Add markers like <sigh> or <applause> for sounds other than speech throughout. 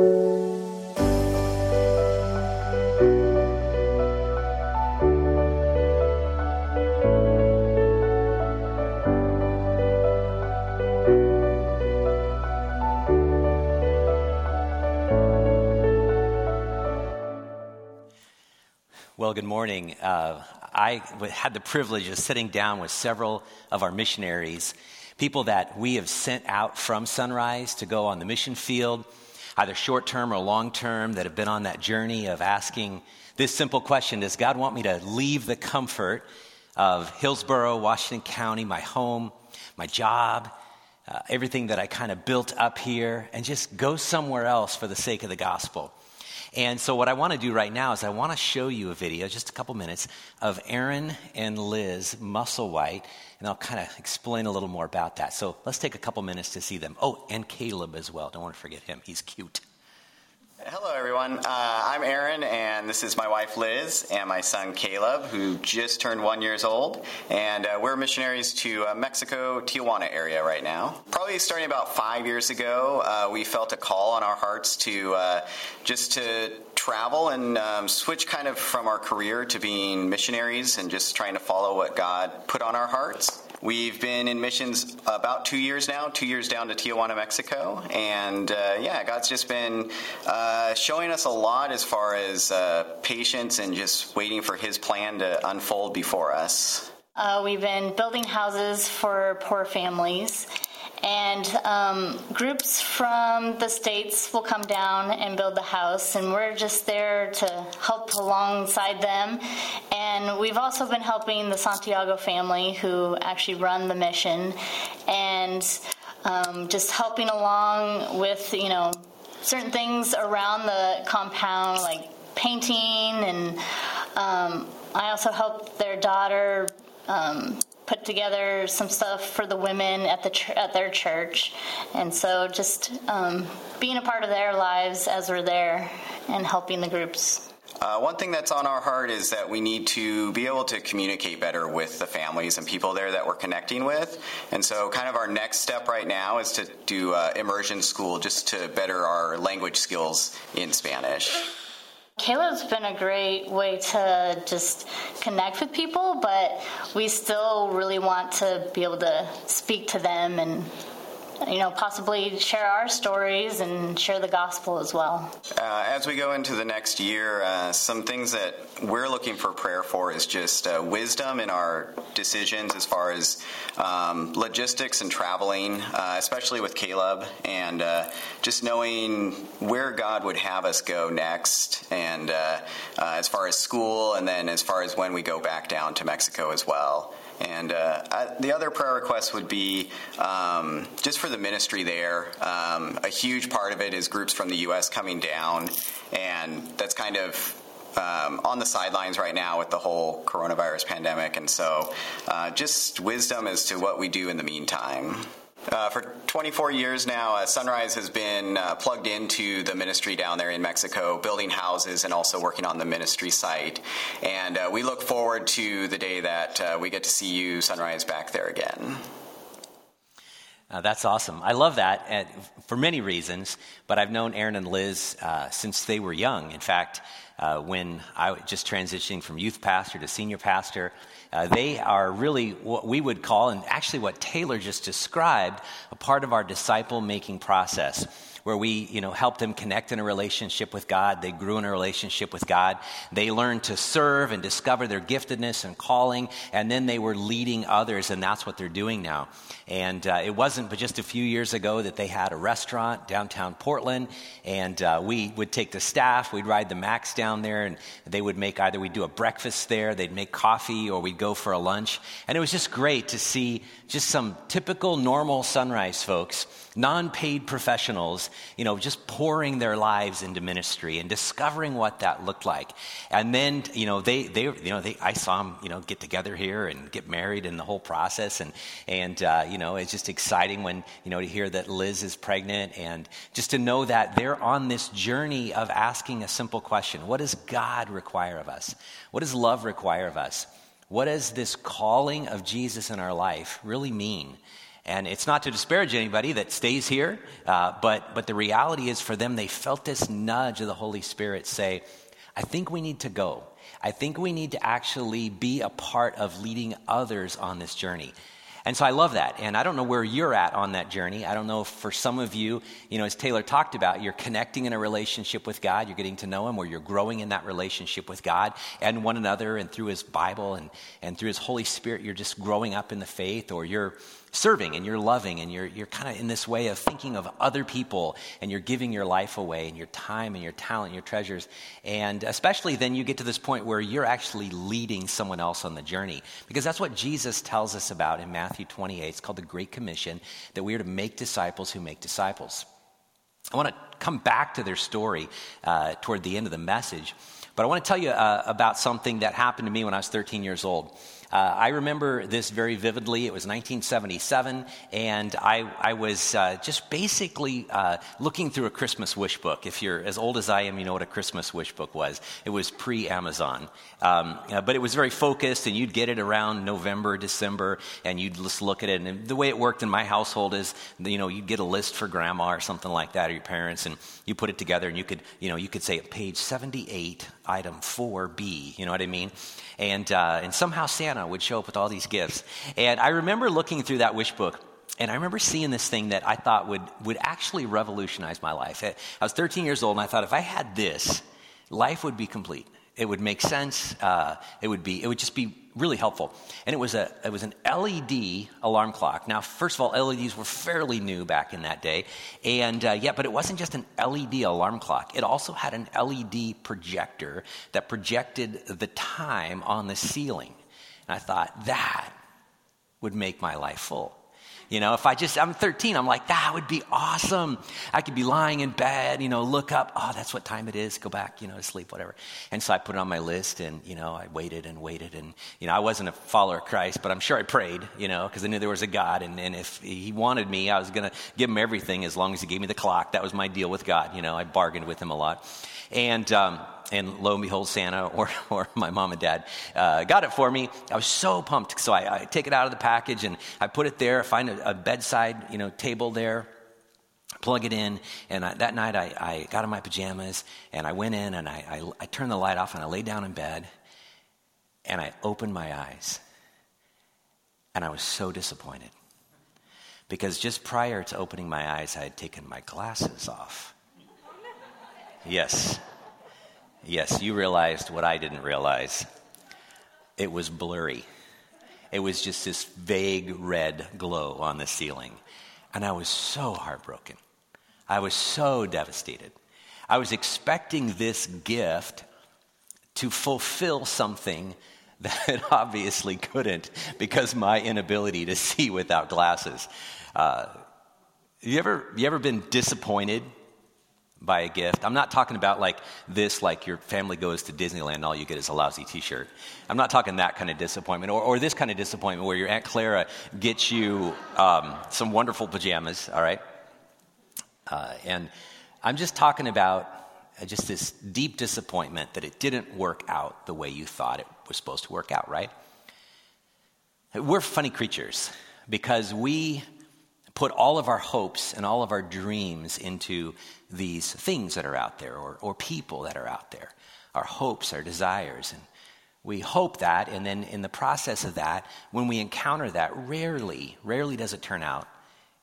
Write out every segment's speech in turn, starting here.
Well, good morning. Uh, I had the privilege of sitting down with several of our missionaries, people that we have sent out from Sunrise to go on the mission field, either short term or long term, that have been on that journey of asking this simple question Does God want me to leave the comfort of Hillsboro, Washington County, my home, my job, uh, everything that I kind of built up here, and just go somewhere else for the sake of the gospel? And so, what I want to do right now is I want to show you a video, just a couple minutes, of Aaron and Liz Musselwhite, and I'll kind of explain a little more about that. So, let's take a couple minutes to see them. Oh, and Caleb as well. Don't want to forget him, he's cute. Hello, everyone. Uh, I'm Aaron, and this is my wife Liz and my son Caleb, who just turned one years old. And uh, we're missionaries to uh, Mexico, Tijuana area right now. Probably starting about five years ago, uh, we felt a call on our hearts to uh, just to travel and um, switch kind of from our career to being missionaries and just trying to follow what God put on our hearts. We've been in missions about two years now, two years down to Tijuana, Mexico. And uh, yeah, God's just been uh, showing us a lot as far as uh, patience and just waiting for His plan to unfold before us. Uh, we've been building houses for poor families and um, groups from the states will come down and build the house and we're just there to help alongside them. And we've also been helping the santiago family who actually run the mission and um, just helping along with you know certain things around the compound like painting and um, i also helped their daughter um, put together some stuff for the women at the ch- at their church, and so just um, being a part of their lives as we're there and helping the groups. Uh, one thing that's on our heart is that we need to be able to communicate better with the families and people there that we're connecting with. And so, kind of our next step right now is to do uh, immersion school just to better our language skills in Spanish. Caleb's been a great way to just connect with people, but we still really want to be able to speak to them and you know, possibly share our stories and share the gospel as well. Uh, as we go into the next year, uh, some things that we're looking for prayer for is just uh, wisdom in our decisions as far as um, logistics and traveling, uh, especially with Caleb, and uh, just knowing where God would have us go next, and uh, as far as school, and then as far as when we go back down to Mexico as well. And uh, I, the other prayer request would be um, just for the ministry there. Um, a huge part of it is groups from the U.S. coming down, and that's kind of um, on the sidelines right now with the whole coronavirus pandemic. And so, uh, just wisdom as to what we do in the meantime. Uh, for 24 years now, uh, Sunrise has been uh, plugged into the ministry down there in Mexico, building houses and also working on the ministry site. And uh, we look forward to the day that uh, we get to see you, Sunrise, back there again. Uh, that's awesome. I love that and for many reasons, but I've known Aaron and Liz uh, since they were young. In fact, uh, when I was just transitioning from youth pastor to senior pastor, uh, they are really what we would call, and actually what Taylor just described, a part of our disciple making process where we, you know, helped them connect in a relationship with God. They grew in a relationship with God. They learned to serve and discover their giftedness and calling, and then they were leading others, and that's what they're doing now. And uh, it wasn't but just a few years ago that they had a restaurant downtown Portland, and uh, we would take the staff, we'd ride the Max down there, and they would make either we'd do a breakfast there, they'd make coffee, or we'd go for a lunch. And it was just great to see just some typical normal sunrise folks non paid professionals, you know, just pouring their lives into ministry and discovering what that looked like. And then, you know, they, they you know, they, I saw them, you know, get together here and get married and the whole process. And, and uh, you know, it's just exciting when, you know, to hear that Liz is pregnant and just to know that they're on this journey of asking a simple question What does God require of us? What does love require of us? What does this calling of Jesus in our life really mean? And it's not to disparage anybody that stays here, uh, but, but the reality is for them, they felt this nudge of the Holy Spirit say, I think we need to go. I think we need to actually be a part of leading others on this journey. And so I love that. And I don't know where you're at on that journey. I don't know if for some of you, you know, as Taylor talked about, you're connecting in a relationship with God, you're getting to know Him, or you're growing in that relationship with God and one another and through His Bible and, and through His Holy Spirit, you're just growing up in the faith, or you're serving and you're loving and you're, you're kind of in this way of thinking of other people and you're giving your life away and your time and your talent and your treasures. And especially then you get to this point where you're actually leading someone else on the journey because that's what Jesus tells us about in Matthew 28. It's called the Great Commission that we are to make disciples who make disciples. I want to come back to their story uh, toward the end of the message, but I want to tell you uh, about something that happened to me when I was 13 years old. Uh, I remember this very vividly. It was 1977, and I, I was uh, just basically uh, looking through a Christmas wish book. If you're as old as I am, you know what a Christmas wish book was. It was pre Amazon. Um, uh, but it was very focused, and you'd get it around November, December, and you'd just look at it. And the way it worked in my household is, you know, you'd get a list for grandma or something like that, or your parents, and you put it together, and you could, you know, you could say page 78, item 4B. You know what I mean? And, uh, and somehow Santa would show up with all these gifts. And I remember looking through that wish book. And I remember seeing this thing that I thought would, would actually revolutionize my life. I was 13 years old, and I thought if I had this, life would be complete. It would make sense. Uh, it would be. It would just be really helpful. And it was a. It was an LED alarm clock. Now, first of all, LEDs were fairly new back in that day, and uh, yeah, but it wasn't just an LED alarm clock. It also had an LED projector that projected the time on the ceiling. And I thought that would make my life full. You know, if I just, I'm 13, I'm like, that would be awesome. I could be lying in bed, you know, look up, oh, that's what time it is, go back, you know, to sleep, whatever. And so I put it on my list and, you know, I waited and waited. And, you know, I wasn't a follower of Christ, but I'm sure I prayed, you know, because I knew there was a God. And, and if He wanted me, I was going to give Him everything as long as He gave me the clock. That was my deal with God. You know, I bargained with Him a lot. And, um, and lo and behold, Santa <laughs> or, or my mom and dad uh, got it for me. I was so pumped. So I, I, take it out of the package and I put it there, I find a, a bedside you know, table there, plug it in. And I, that night I, I, got in my pajamas and I went in and I, I turned the light off and I lay down in bed and I opened my eyes. And I was so disappointed. Because just prior to opening my eyes, I had taken my glasses off. Yes. Yes, you realized what I didn't realize. It was blurry. It was just this vague red glow on the ceiling. And I was so heartbroken. I was so devastated. I was expecting this gift to fulfill something <laughs> that it obviously couldn't because my inability to <laughs> see without glasses. Uh, you ever you ever been disappointed buy a gift. I'm not talking about like this, like your family goes to Disneyland and all you get is a lousy t shirt. I'm not talking that kind of disappointment, or, or this kind of disappointment where your Aunt Clara gets you um, some wonderful pajamas, all right? Uh, and I'm just talking about uh, just this deep disappointment that it didn't work out the way you thought it was supposed to work out, right? We're funny creatures because we put all of our hopes and all of our dreams into these things that are out there or, or people that are out there. Our hopes, our desires. And we hope that, and then in the process of that, when we encounter that, rarely, rarely does it turn out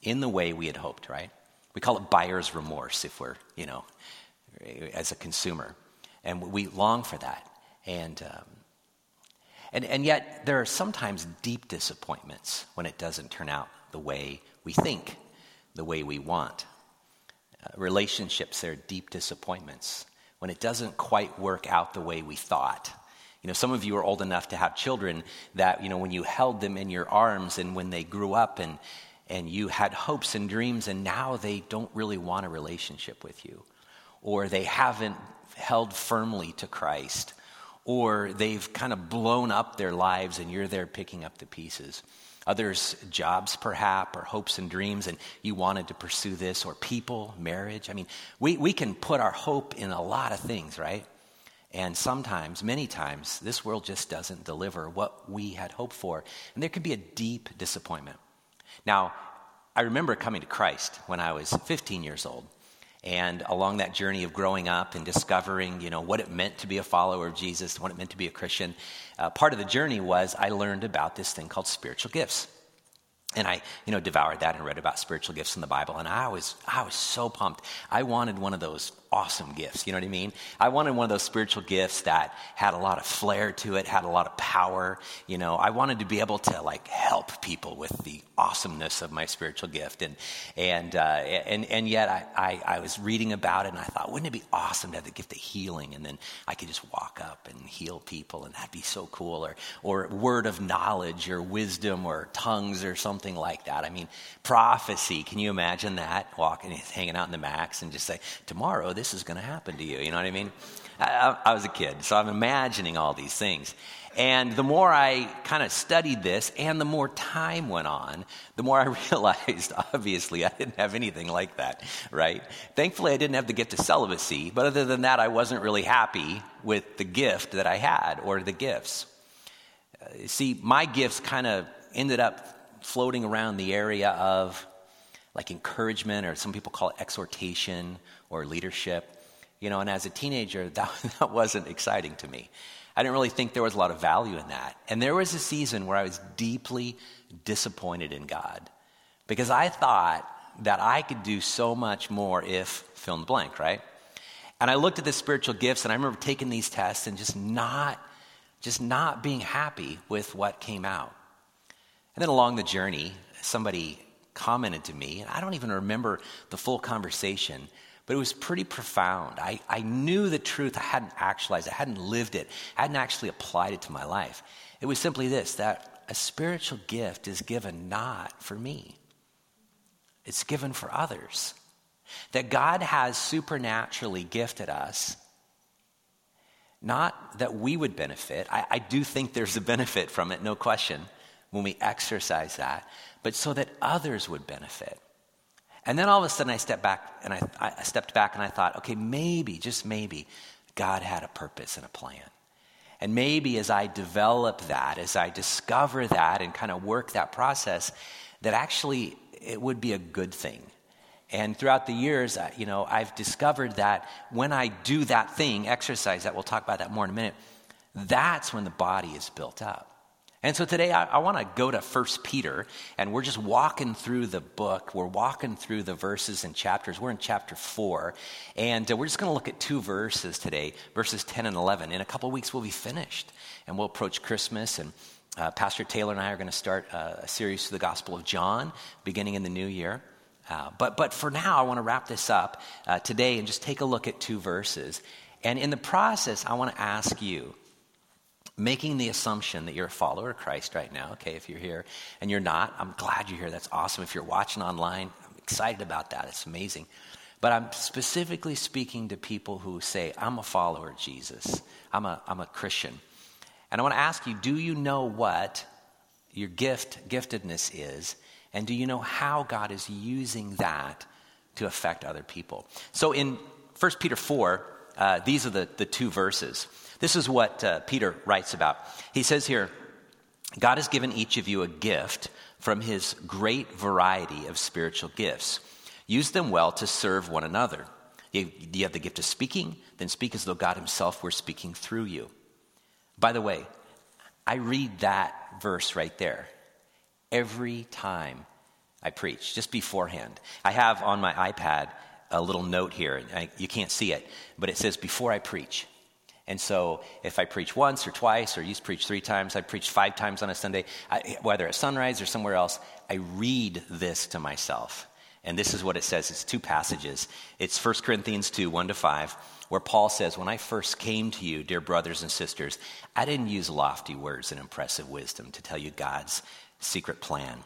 in the way we had hoped, right? We call it buyer's remorse if we're, you know, as a consumer. And we long for that. And, um, and, and yet, there are sometimes deep disappointments when it doesn't turn out the way we think, the way we want. Uh, relationships, are deep disappointments when it doesn't quite work out the way we thought. You know, some of you are old enough to have children that, you know, when you held them in your arms and when they grew up and, and you had hopes and dreams and now they don't really want a relationship with you, or they haven't held firmly to Christ, or they've kind of blown up their lives and you're there picking up the pieces others jobs perhaps or hopes and dreams and you wanted to pursue this or people marriage. I mean we, we can put our hope in a lot of things right? And sometimes many times this world just doesn't deliver what we had hoped for and there can be a deep disappointment. Now i remember coming to christ when i was 15 years old and along that journey of growing up and discovering you know what it meant to be a follower of jesus what it meant to be a christian uh, part of the journey was i learned about this thing called spiritual gifts and I, you know, devoured that and read about spiritual gifts in the Bible. And I was, I was so pumped. I wanted one of those awesome gifts. You know what I mean? I wanted one of those spiritual gifts that had a lot of flair to it, had a lot of power. You know, I wanted to be able to like help people with the awesomeness of my spiritual gift. And, and, uh, and, and yet I, I, I was reading about it and I thought, wouldn't it be awesome to have the gift of healing? And then I could just walk up and heal people and that'd be so cool. Or, or word of knowledge or wisdom or tongues or something like that. I mean, prophecy. Can you imagine that? Walking, hanging out in the max and just say, tomorrow this is going to happen to you. You know what I mean? I, I, was a kid, so I'm imagining all these things. And the more I kind of studied this and the more time went on, the more I <laughs> realized, obviously, I didn't have anything like that, right? Thankfully, I didn't have the gift of celibacy, but other than that, I wasn't really happy with the gift that I had or the gifts. Uh, see, my gifts kind of ended up floating around the area of like encouragement, or some people call it exhortation or leadership. You know, and as a teenager, <laughs> that, that wasn't exciting to me. I didn't really think there was a lot of value in that. And there was a season where I was deeply disappointed in God because I thought that I could do so much more if fill in the blank, right? And I looked at the spiritual gifts and I remember taking these tests and just not just not being happy with what came out. And then along the journey, somebody commented to me, and I don't even remember the full conversation, but it was pretty profound. I, I knew the truth. I hadn't actualized, I hadn't lived it, I hadn't actually applied it to my life. It was simply this that a spiritual gift is given not for me, it's given for others. That God has supernaturally gifted us, not that we would benefit. I, I do think there's a benefit from it, no question, when we exercise that, but so that others would benefit. And then all of a sudden I stepped back and I, I stepped back and I thought, okay, maybe, just maybe, God had a purpose and a plan. And maybe as I develop that, as I discover that and kind of work that process, that actually it would be a good thing. And throughout the years, you know, I've discovered that when I do that thing, exercise that, we'll talk about that more in a minute, that's when the body is built up. And so today I, I want to go to 1 Peter, and we're just walking through the book. We're walking through the verses and chapters. We're in chapter 4, and uh, we're just going to look at two verses today, verses 10 and 11. In a couple weeks, we'll be finished, and we'll approach Christmas, and uh, Pastor Taylor and I are going to start uh, a series through the Gospel of John beginning in the new year. Uh, but, but for now, I want to wrap this up uh, today and just take a look at two verses. And in the process, I want to ask you, making the assumption that you're a follower of Christ right now, okay, if you're here and you're not, I'm glad you're here. That's awesome. If you're watching online, I'm excited about that. It's amazing. But I'm specifically speaking to people who say, I'm a follower of Jesus, I'm a, I'm a Christian. And I want to ask you, do you know what your gift, giftedness is? And do you know how God is using that to affect other people? So in 1 Peter 4, uh, these are the, the two verses. This is what uh, Peter writes about. He says here, God has given each of you a gift from his great variety of spiritual gifts. Use them well to serve one another. You, you have the gift of speaking, then speak as though God himself were speaking through you. By the way, I read that verse right there every time I preach, just beforehand. I have on my iPad a little note here. I, you can't see it, but it says, Before I preach. And so if I preach once or twice, or you preach three times, I preach five times on a Sunday, I, whether at sunrise or somewhere else, I read this to myself. And this is what it says. It's two passages. It's 1 Corinthians 2, 1 to 5, where Paul says, When I first came to you, dear brothers and sisters, I didn't use lofty words and impressive wisdom to tell you God's secret plan.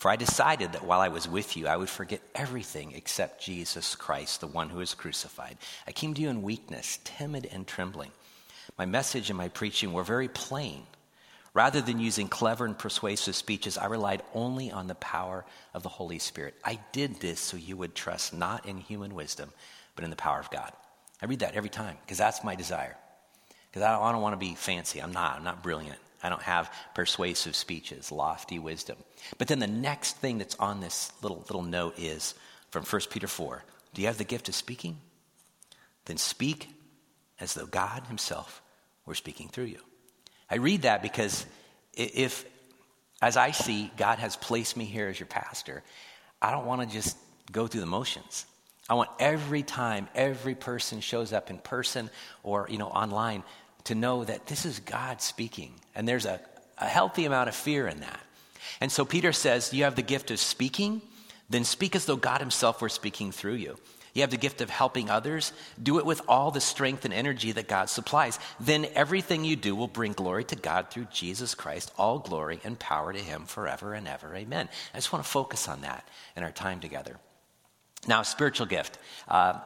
For I decided that while I was with you, I would forget everything except Jesus Christ, the one who is crucified. I came to you in weakness, timid and trembling. My message and my preaching were very plain. Rather than using clever and persuasive speeches, I relied only on the power of the Holy Spirit. I did this so you would trust not in human wisdom, but in the power of God. I read that every time because that's my desire. Because I don't want to be fancy. I'm not. I'm not brilliant. I don't have persuasive speeches, lofty wisdom. But then the next thing that's on this little, little note is from 1 Peter 4 Do you have the gift of speaking? Then speak as though God Himself were speaking through you. I read that because if, as I see, God has placed me here as your pastor, I don't want to just go through the motions. I want every time every person shows up in person or you know online to know that this is God speaking. And there's a, a healthy amount of fear in that. And so Peter says, You have the gift of speaking, then speak as though God Himself were speaking through you. You have the gift of helping others. Do it with all the strength and energy that God supplies. Then everything you do will bring glory to God through Jesus Christ. All glory and power to Him forever and ever. Amen. I just want to focus on that in our time together. Now, spiritual gift. Uh,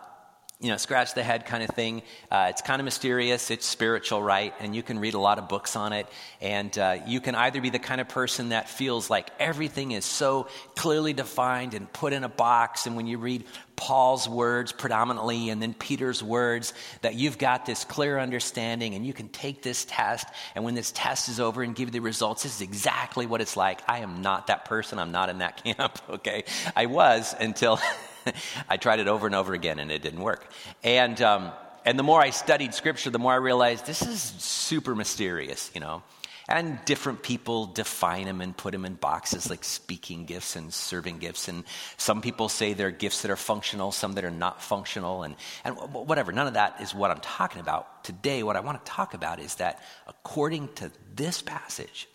you know, scratch the head kind of thing. Uh, it's kind of mysterious. It's spiritual, right? And you can read a lot of books on it. And uh, you can either be the kind of person that feels like everything is so clearly defined and put in a box. And when you read Paul's words predominantly and then Peter's words, that you've got this clear understanding and you can take this test. And when this test is over and give you the results, this is exactly what it's like. I am not that person. I'm not in that <laughs> camp, okay? I was until. <laughs> <laughs> I tried it over and over again and it didn't work. And, um, and the more I studied scripture, the more I realized this is super mysterious, you know. And different people define them and put them in boxes like speaking gifts and serving gifts. And some people say they're gifts that are functional, some that are not functional, and, and whatever. None of that is what I'm talking about today. What I want to talk about is that according to this passage,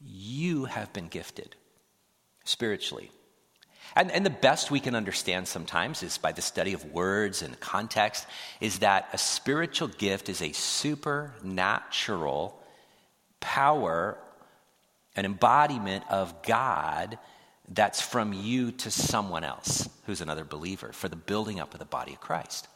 you have been gifted spiritually and, and the best we can understand sometimes is by the study of words and context, is that a spiritual gift is a supernatural power, an embodiment of God that's from you to someone else who's another believer for the building up of the body of Christ.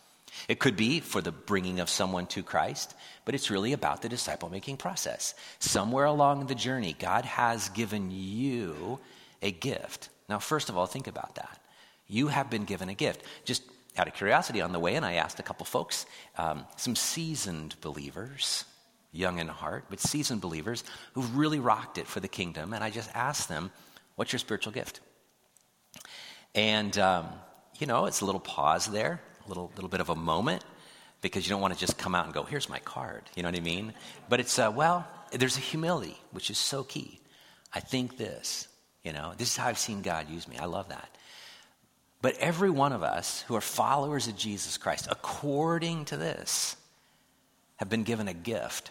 It could be for the bringing of someone to Christ, but it's really about the disciple making process. Somewhere along the journey, God has given you a gift now, first of all, think about that. You have been given a gift. Just out of curiosity, on the way in, I asked a couple folks, um, some seasoned believers, young in heart, but seasoned believers who've really rocked it for the kingdom. And I just asked them, What's your spiritual gift? And, um, you know, it's a little pause there, a little, little bit of a moment, because you don't want to just come out and go, Here's my card. You know what I mean? But it's, uh, well, there's a humility, which is so key. I think this. You know, this is how I've seen God use me. I love that. But every one of us who are followers of Jesus Christ, according to this, have been given a gift.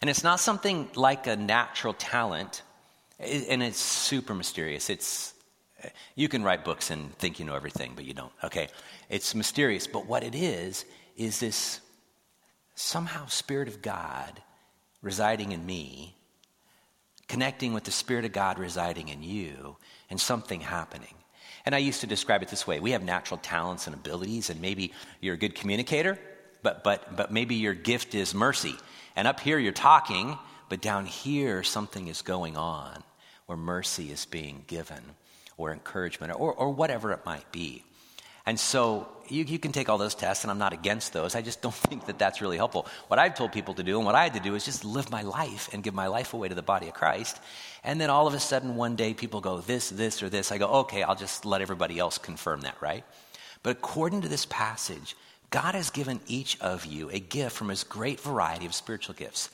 And it's not something like a natural talent, and it's super mysterious. It's you can write books and think you know everything, but you don't. Okay, it's mysterious. But what it is is this somehow Spirit of God residing in me connecting with the Spirit of God residing in you and something happening. And I used to describe it this way we have natural talents and abilities, and maybe you're a good communicator, but, but, but maybe your gift is mercy. And up here you're talking, but down here something is going on where mercy is being given, or encouragement, or, or whatever it might be. And so you, you can take all those tests, and I'm not against those. I just don't <laughs> think that that's really helpful. What I've told people to do and what I had to do is just live my life and give my life away to the body of Christ. And then all of a sudden, one day, people go, this, this, or this. I go, okay, I'll just let everybody else confirm that, right? But according to this passage, God has given each of you a gift from his great variety of spiritual gifts.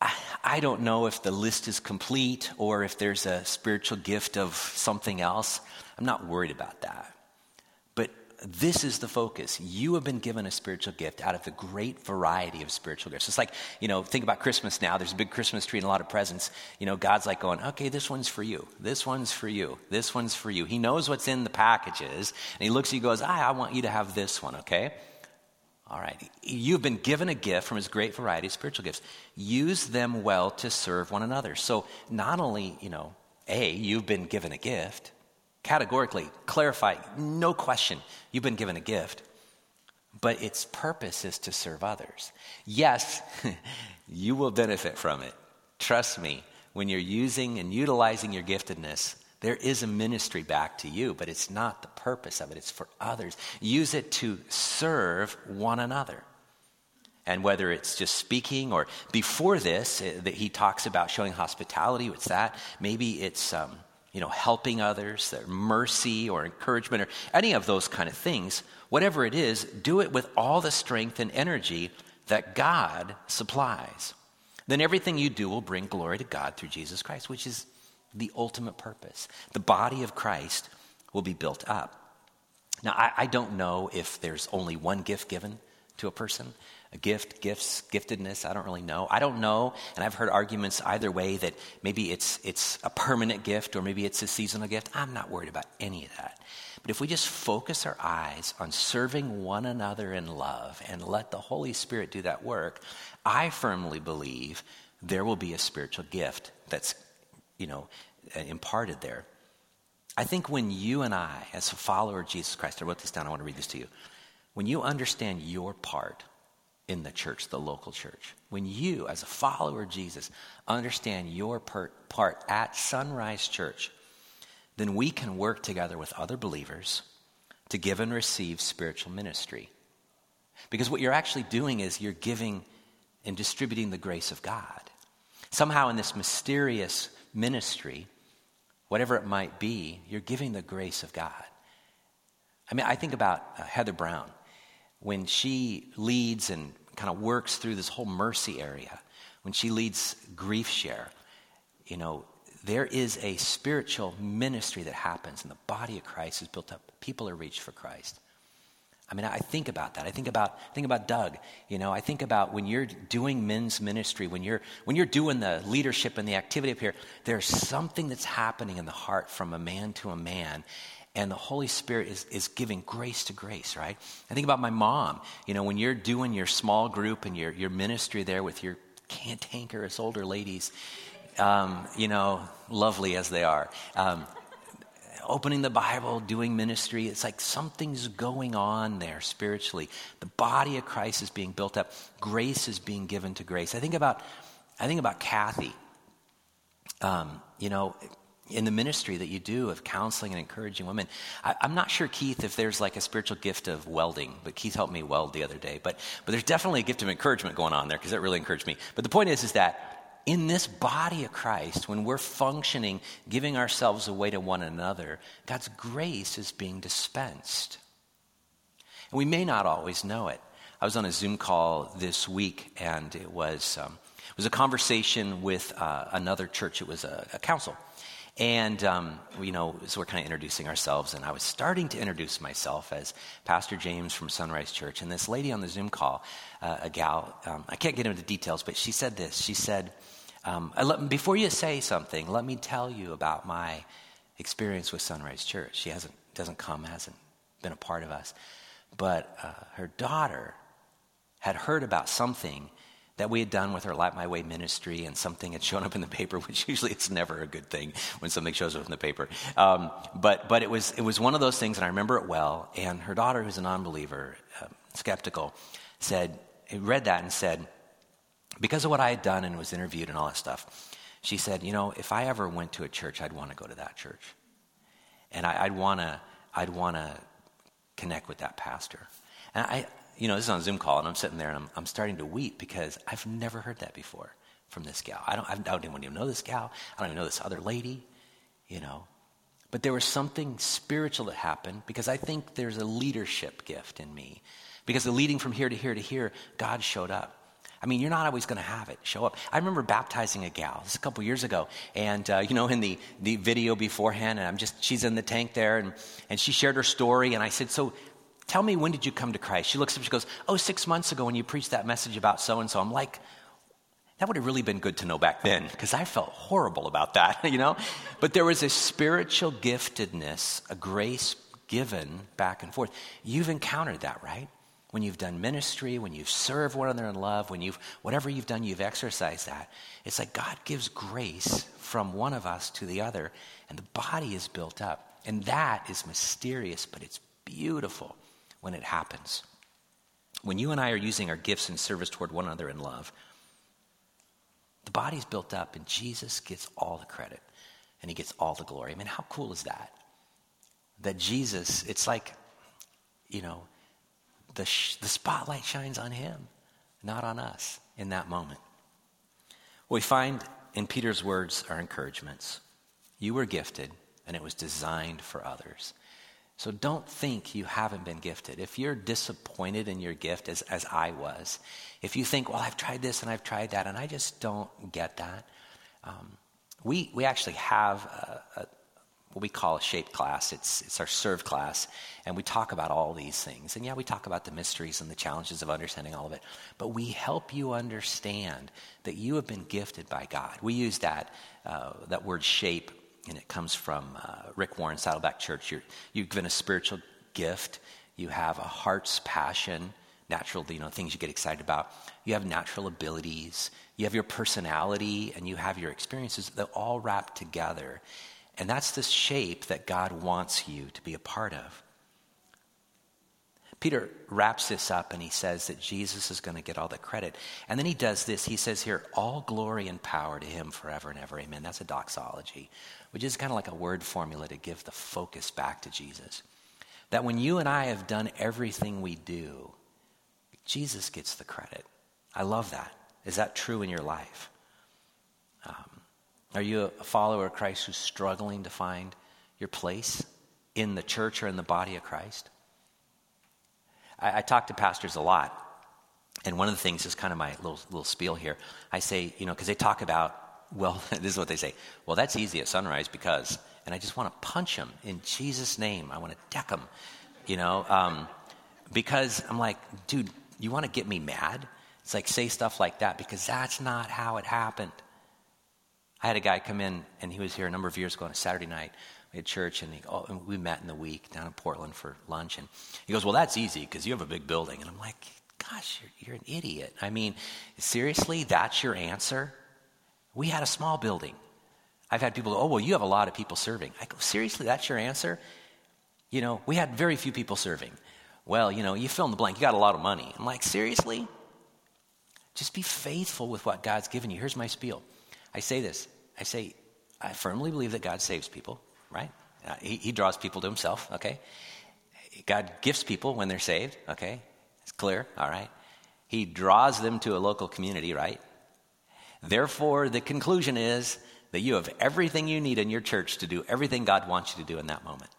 I, I don't know if the list is complete or if there's a spiritual gift of something else. I'm not worried about that. This is the focus. You have been given a spiritual gift out of the great variety of spiritual gifts. It's like, you know, think about Christmas now. There's a big Christmas tree and a lot of presents. You know, God's like going, okay, this one's for you. This one's for you. This one's for you. He knows what's in the packages. And he looks at you and goes, ah, I want you to have this one, okay? All right. You've been given a gift from his great variety of spiritual gifts. Use them well to serve one another. So not only, you know, A, you've been given a gift, categorically clarify, no question, you've been given a gift, but its purpose is to serve others. Yes, <laughs> you will benefit from it. Trust me, when you're using and utilizing your giftedness, there is a ministry back to you, but it's not the purpose of it, it's for others. Use it to serve one another. And whether it's just speaking or before this, uh, that he talks about showing hospitality, what's that? Maybe it's um, you know, helping others, their mercy or encouragement or any of those kind of things, whatever it is, do it with all the strength and energy that God supplies. Then everything you do will bring glory to God through Jesus Christ, which is the ultimate purpose. The body of Christ will be built up. Now, I, I don't know if there's only one gift given to a person a gift, gifts, giftedness. I don't really know. I don't know, and I've heard arguments either way that maybe it's it's a permanent gift or maybe it's a seasonal gift. I'm not worried about any of that. But if we just focus our eyes on serving one another in love and let the Holy Spirit do that work, I firmly believe there will be a spiritual gift that's, you know, uh, imparted there. I think when you and I, as a follower of Jesus Christ, I wrote this down, I want to read this to you. When you understand your part in the church, the local church. When you, as a follower of Jesus, understand your part at Sunrise Church, then we can work together with other believers to give and receive spiritual ministry. Because what you're actually doing is you're giving and distributing the grace of God. Somehow, in this mysterious ministry, whatever it might be, you're giving the grace of God. I mean, I think about uh, Heather Brown when she leads and kind of works through this whole mercy area, when she leads grief share, you know, there is a spiritual ministry that happens and the body of Christ is built up. People are reached for Christ. I mean, I think about that. I think about think about Doug. You know, I think about when you're doing men's ministry, when you're when you're doing the leadership and the activity up here. There's something that's happening in the heart from a man to a man, and the Holy Spirit is, is giving grace to grace, right? I think about my mom. You know, when you're doing your small group and your, your ministry there with your cantankerous older ladies, um, you know, lovely as they are, um, opening the Bible, doing ministry, it's like something's going on there spiritually. The body of Christ is being built up. Grace is being given to grace. I think about, I think about Kathy. Um, you know, in the ministry that you do of counseling and encouraging women. I, am not sure, Keith, if there's like a spiritual gift of welding, but Keith helped me weld the other day. But, but there's definitely a gift of encouragement going on there because that really encouraged me. But the point is, is that in this body of Christ, when we're functioning, giving ourselves away to one another, God's grace is being dispensed. And we may not always know it. I was on a Zoom call this week, and it was, um, it was a conversation with uh, another church. It was a, a council. And, um, you know, so we're kind of introducing ourselves, and I was starting to introduce myself as Pastor James from Sunrise Church. And this lady on the Zoom call, uh, a gal, um, I can't get into details, but she said this. She said, um, let, Before you say something, let me tell you about my experience with Sunrise Church. She hasn't, doesn't come, hasn't been a part of us. But uh, her daughter had heard about something that we had done with our Light My Way ministry, and something had shown up in the paper, <laughs> which usually it's never a good thing when something shows up in the paper. Um, but but it was it was one of those things, and I remember it well. And her daughter, who's a non-believer, uh, skeptical, said read that and said, because of what I had done and was interviewed and all that stuff, she said, you know, if I ever went to a church, I'd want to go to that church, and I, I'd want to I'd want to connect with that pastor. And I, you know, this is on a Zoom call, and I'm sitting there and I'm, I'm starting to weep because I've never heard that before from this gal. I don't, I don't even know this gal. I don't even know this other lady, you know. But there was something spiritual that happened because I think there's a leadership gift in me. Because the leading from here to here to here, God showed up. I mean, you're not always going to have it show up. I remember baptizing a gal this a couple years ago, and uh, you know, in the, the video beforehand, and I'm just she's in the tank there, and and she shared her story, and I said, so. Tell me, when did you come to Christ? She looks up, she goes, Oh, six months ago when you preached that message about so and so. I'm like, that would have really been good to know back then because I felt horrible about that, <laughs> you know? But there was a spiritual giftedness, a grace given back and forth. You've encountered that, right? when you've done ministry, when you've served one another in love, when you've, whatever you've done, you've exercised that. It's like God gives grace from one of us to the other, and the body is built up. And that is mysterious, but it's beautiful when it happens. When you and I are using our gifts in service toward one another in love, the body's built up, and Jesus gets all the credit, and he gets all the glory. I mean, how cool is that? That Jesus, it's like, you know, the, sh- the spotlight shines on him, not on us in that moment. What we find in Peter's words are encouragements. You were gifted, and it was designed for others. So don't think you haven't been gifted. If you're disappointed in your gift, as, as I was, if you think, well, I've tried this and I've tried that, and I just don't get that, um, we, we actually have a, a, what we call a shape class. It's, it's our serve class. And we talk about all these things. And yeah, we talk about the mysteries and the challenges of understanding all of it. But we help you understand that you have been gifted by God. We use that, uh, that word shape, and it comes from uh, Rick Warren, Saddleback Church. You're, you've been a spiritual gift, you have a heart's passion. Natural, you know, things you get excited about. You have natural abilities. You have your personality, and you have your experiences. They're all wrapped together and that's the shape that God wants you to be a part of. Peter wraps this up and he says that Jesus is going to get all the credit. And then he does this. He says here, all glory and power to him forever and ever. Amen. That's a doxology, which is kind of like a word formula to give the focus back to Jesus. That when you and I have done everything we do, Jesus gets the credit. I love that. Is that true in your life? Um, are you a follower of Christ who's struggling to find your place in the church or in the body of Christ? I, I talk to pastors a lot, and one of the things is kind of my little, little spiel here. I say, you know, because they talk about, well, <laughs> this is what they say, well, that's easy at sunrise because, and I just want to punch him in Jesus' name. I want to deck him, you know, um, because I'm like, dude, you want to get me mad? It's like, say stuff like that because that's not how it happened. I had a guy come in, and he was here a number of years ago on a Saturday night. We had church, and, he, oh, and we met in the week down in Portland for lunch. And he goes, Well, that's easy because you have a big building. And I'm like, Gosh, you're, you're an idiot. I mean, seriously, that's your answer? We had a small building. I've had people go, Oh, well, you have a lot of people serving. I go, Seriously, that's your answer? You know, we had very few people serving. Well, you know, you fill in the blank, you got a lot of money. I'm like, Seriously? Just be faithful with what God's given you. Here's my spiel I say this I say, I firmly believe that God saves people, right? Uh, he, he draws people to himself, okay? God gifts people when they're saved, okay? It's clear, all right? He draws them to a local community, right? Therefore, the conclusion is that you have everything you need in your church to do everything God wants you to do in that moment.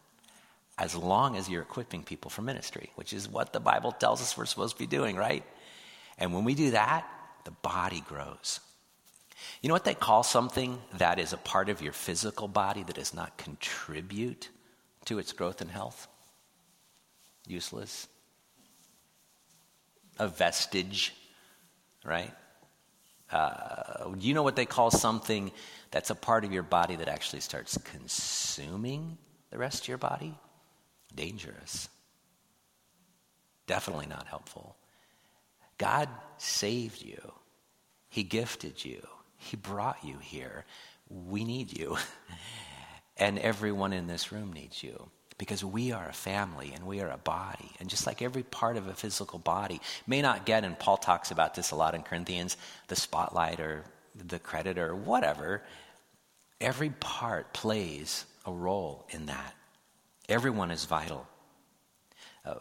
As long as you're equipping people for ministry, which is what the Bible tells us we're supposed to be doing, right? And when we do that, the body grows. You know what they call something that is a part of your physical body that does not contribute to its growth and health? Useless. A vestige, right? Uh, you know what they call something that's a part of your body that actually starts consuming the rest of your body? Dangerous. Definitely not helpful. God saved you, He gifted you. He brought you here. We need you. <laughs> and everyone in this room needs you because we are a family and we are a body. And just like every part of a physical body may not get, and Paul talks about this a lot in Corinthians, the spotlight or the credit or whatever, every part plays a role in that. Everyone is vital. uh,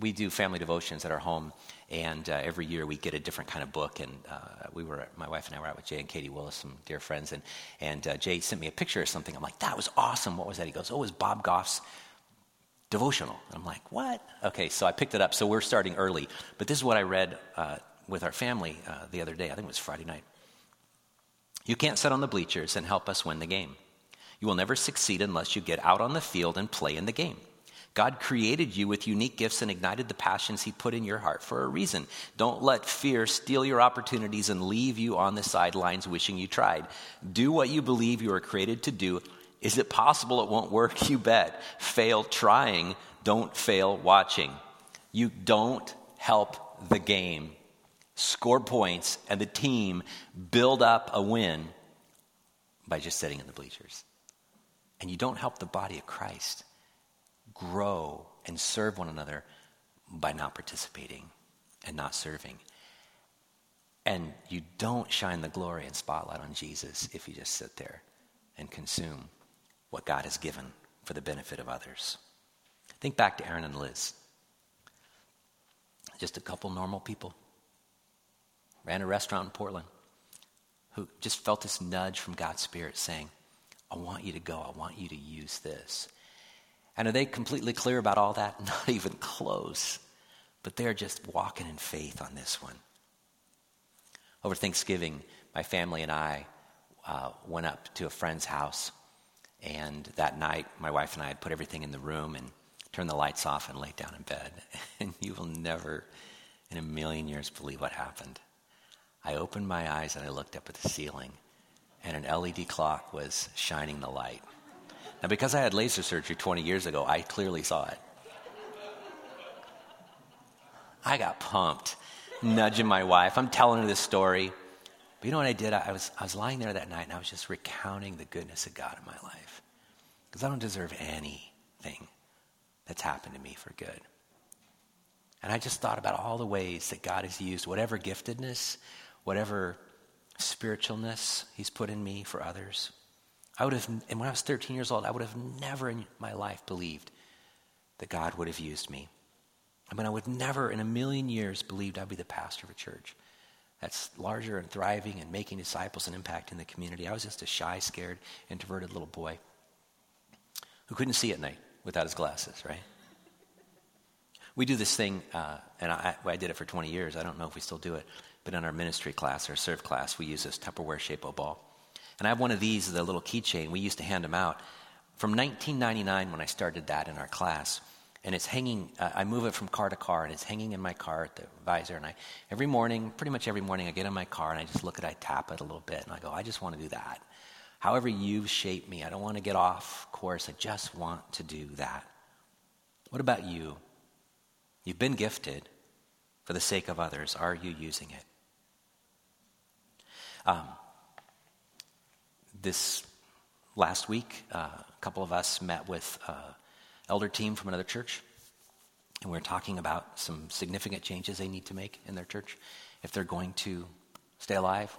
we do family devotions at our home, and uh, every year we get a different kind of book. And uh, we were, my wife and I were out with Jay and Katie Willis, some dear friends, and and uh, Jay sent me a picture of something. I'm like, that was awesome. What was that? He goes, oh, it was Bob Goff's devotional. I'm like, what? Okay, so I picked it up. So we're starting early, but this is what I read uh, with our family uh, the other day. I think it was Friday night. You can't sit on the bleachers and help us win the game. You will never succeed unless you get out on the field and play in the game. God created you with unique gifts and ignited the passions He put in your heart for a reason. Don't let fear steal your opportunities and leave you on the sidelines wishing you tried. Do what you believe you were created to do. Is it possible it won't work? <laughs> You bet. Fail trying, don't fail watching. You don't help the game score points and the team build up a win by just sitting in the bleachers. And you don't help the body of Christ grow and serve one another by not participating and not serving. And you don't shine the glory and spotlight on Jesus if you just sit there and consume what God has given for the benefit of others. Think back to Aaron and Liz. Just a couple normal people. Ran a restaurant in Portland who just felt this nudge from God's Spirit saying, I want you to go. I want you to use this. And are they completely clear about all that? <laughs> Not even close. But they're just walking in faith on this one. Over Thanksgiving, my family and I uh, went up to a friend's house. And that night, my wife and I had put everything in the room and turned the lights off and laid down in bed. <laughs> And you will never in a million years believe what happened. I opened my eyes and I looked up at the ceiling, and an LED clock was shining the light. Now, because I had laser surgery 20 years ago, I clearly saw it. I got pumped, nudging my wife. I'm telling her this story. But you know what I did? I was, I was lying there that night and I was just recounting the goodness of God in my life. Because I don't deserve anything that's happened to me for good. And I just thought about all the ways that God has used whatever giftedness, whatever spiritualness He's put in me for others. I would have, and when I was 13 years old, I would have never in my life believed that God would have used me. I mean, I would never in a million years believed I'd be the pastor of a church that's larger and thriving and making disciples and impacting the community. I was just a shy, scared, introverted little boy who couldn't see at night without his glasses, right? We do this thing, uh, and I, I, did it for 20 years. I don't know if we still do it, but in our ministry class, our serve class, we use this Tupperware shape ball. And I have one of these, the little keychain. We used to hand them out. From 1999, when I started that in our class, and it's hanging, uh, I move it from car to car, and it's hanging in my car at the visor. And I, every morning, pretty much every morning, I get in my car and I just look at it, I tap it a little bit, and I go, I just want to do that. However, you've shaped me, I don't want to get off course. I just want to do that. What about you? You've been gifted for the sake of others. Are you using it? Um, this last week, uh, a couple of us met with an elder team from another church, and we are talking about some significant changes they need to make in their church if they're going to stay alive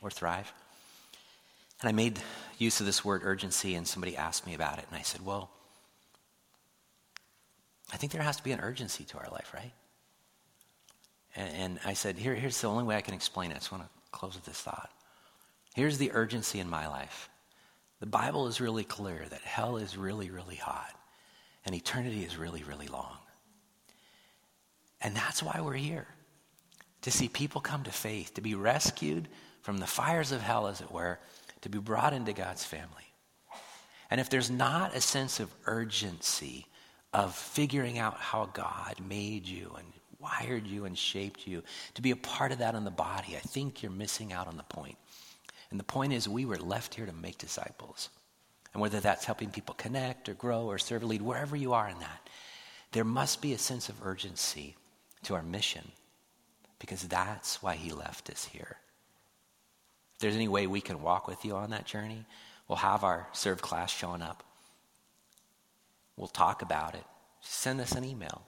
or thrive. And I made use of this word urgency, and somebody asked me about it, and I said, Well, I think there has to be an urgency to our life, right? And, and I said, Here, Here's the only way I can explain it. I just want to close with this thought. Here's the urgency in my life. The Bible is really clear that hell is really, really hot, and eternity is really, really long. And that's why we're here to see people come to faith, to be rescued from the fires of hell, as it were, to be brought into God's family. And if there's not a sense of urgency of figuring out how God made you and wired you and shaped you to be a part of that in the body, I think you're missing out on the point. And the point is, we were left here to make disciples. And whether that's helping people connect or grow or serve or lead, wherever you are in that, there must be a sense of urgency to our mission because that's why he left us here. If there's any way we can walk with you on that journey, we'll have our serve class showing up. We'll talk about it. send us an email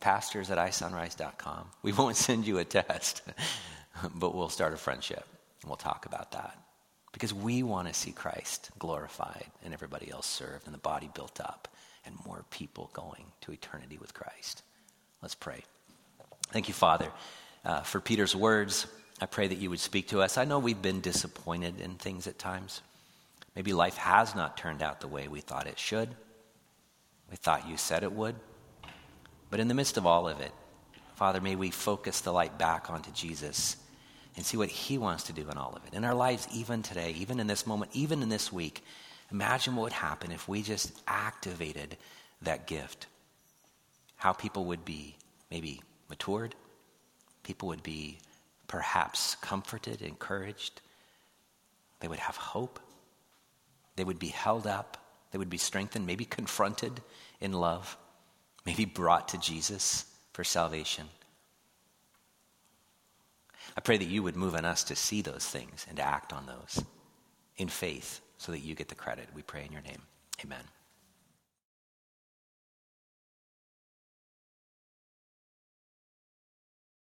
pastors at isunrise.com. We won't send you a test, <laughs> but we'll start a friendship. And we'll talk about that. Because we want to see Christ glorified and everybody else served and the body built up and more people going to eternity with Christ. Let's pray. Thank you, Father, uh, for Peter's words. I pray that you would speak to us. I know we've been disappointed in things at times. Maybe life has not turned out the way we thought it should. We thought you said it would. But in the midst of all of it, Father, may we focus the light back onto Jesus and see what he wants to do in all of it. In our lives, even today, even in this moment, even in this week, imagine what would happen if we just activated that gift. How people would be maybe matured, people would be perhaps comforted, encouraged. They would have hope. They would be held up. They would be strengthened, maybe confronted in love, maybe brought to Jesus for salvation. I pray that you would move on us to see those things and to act on those in faith so that you get the credit. We pray in your name. Amen.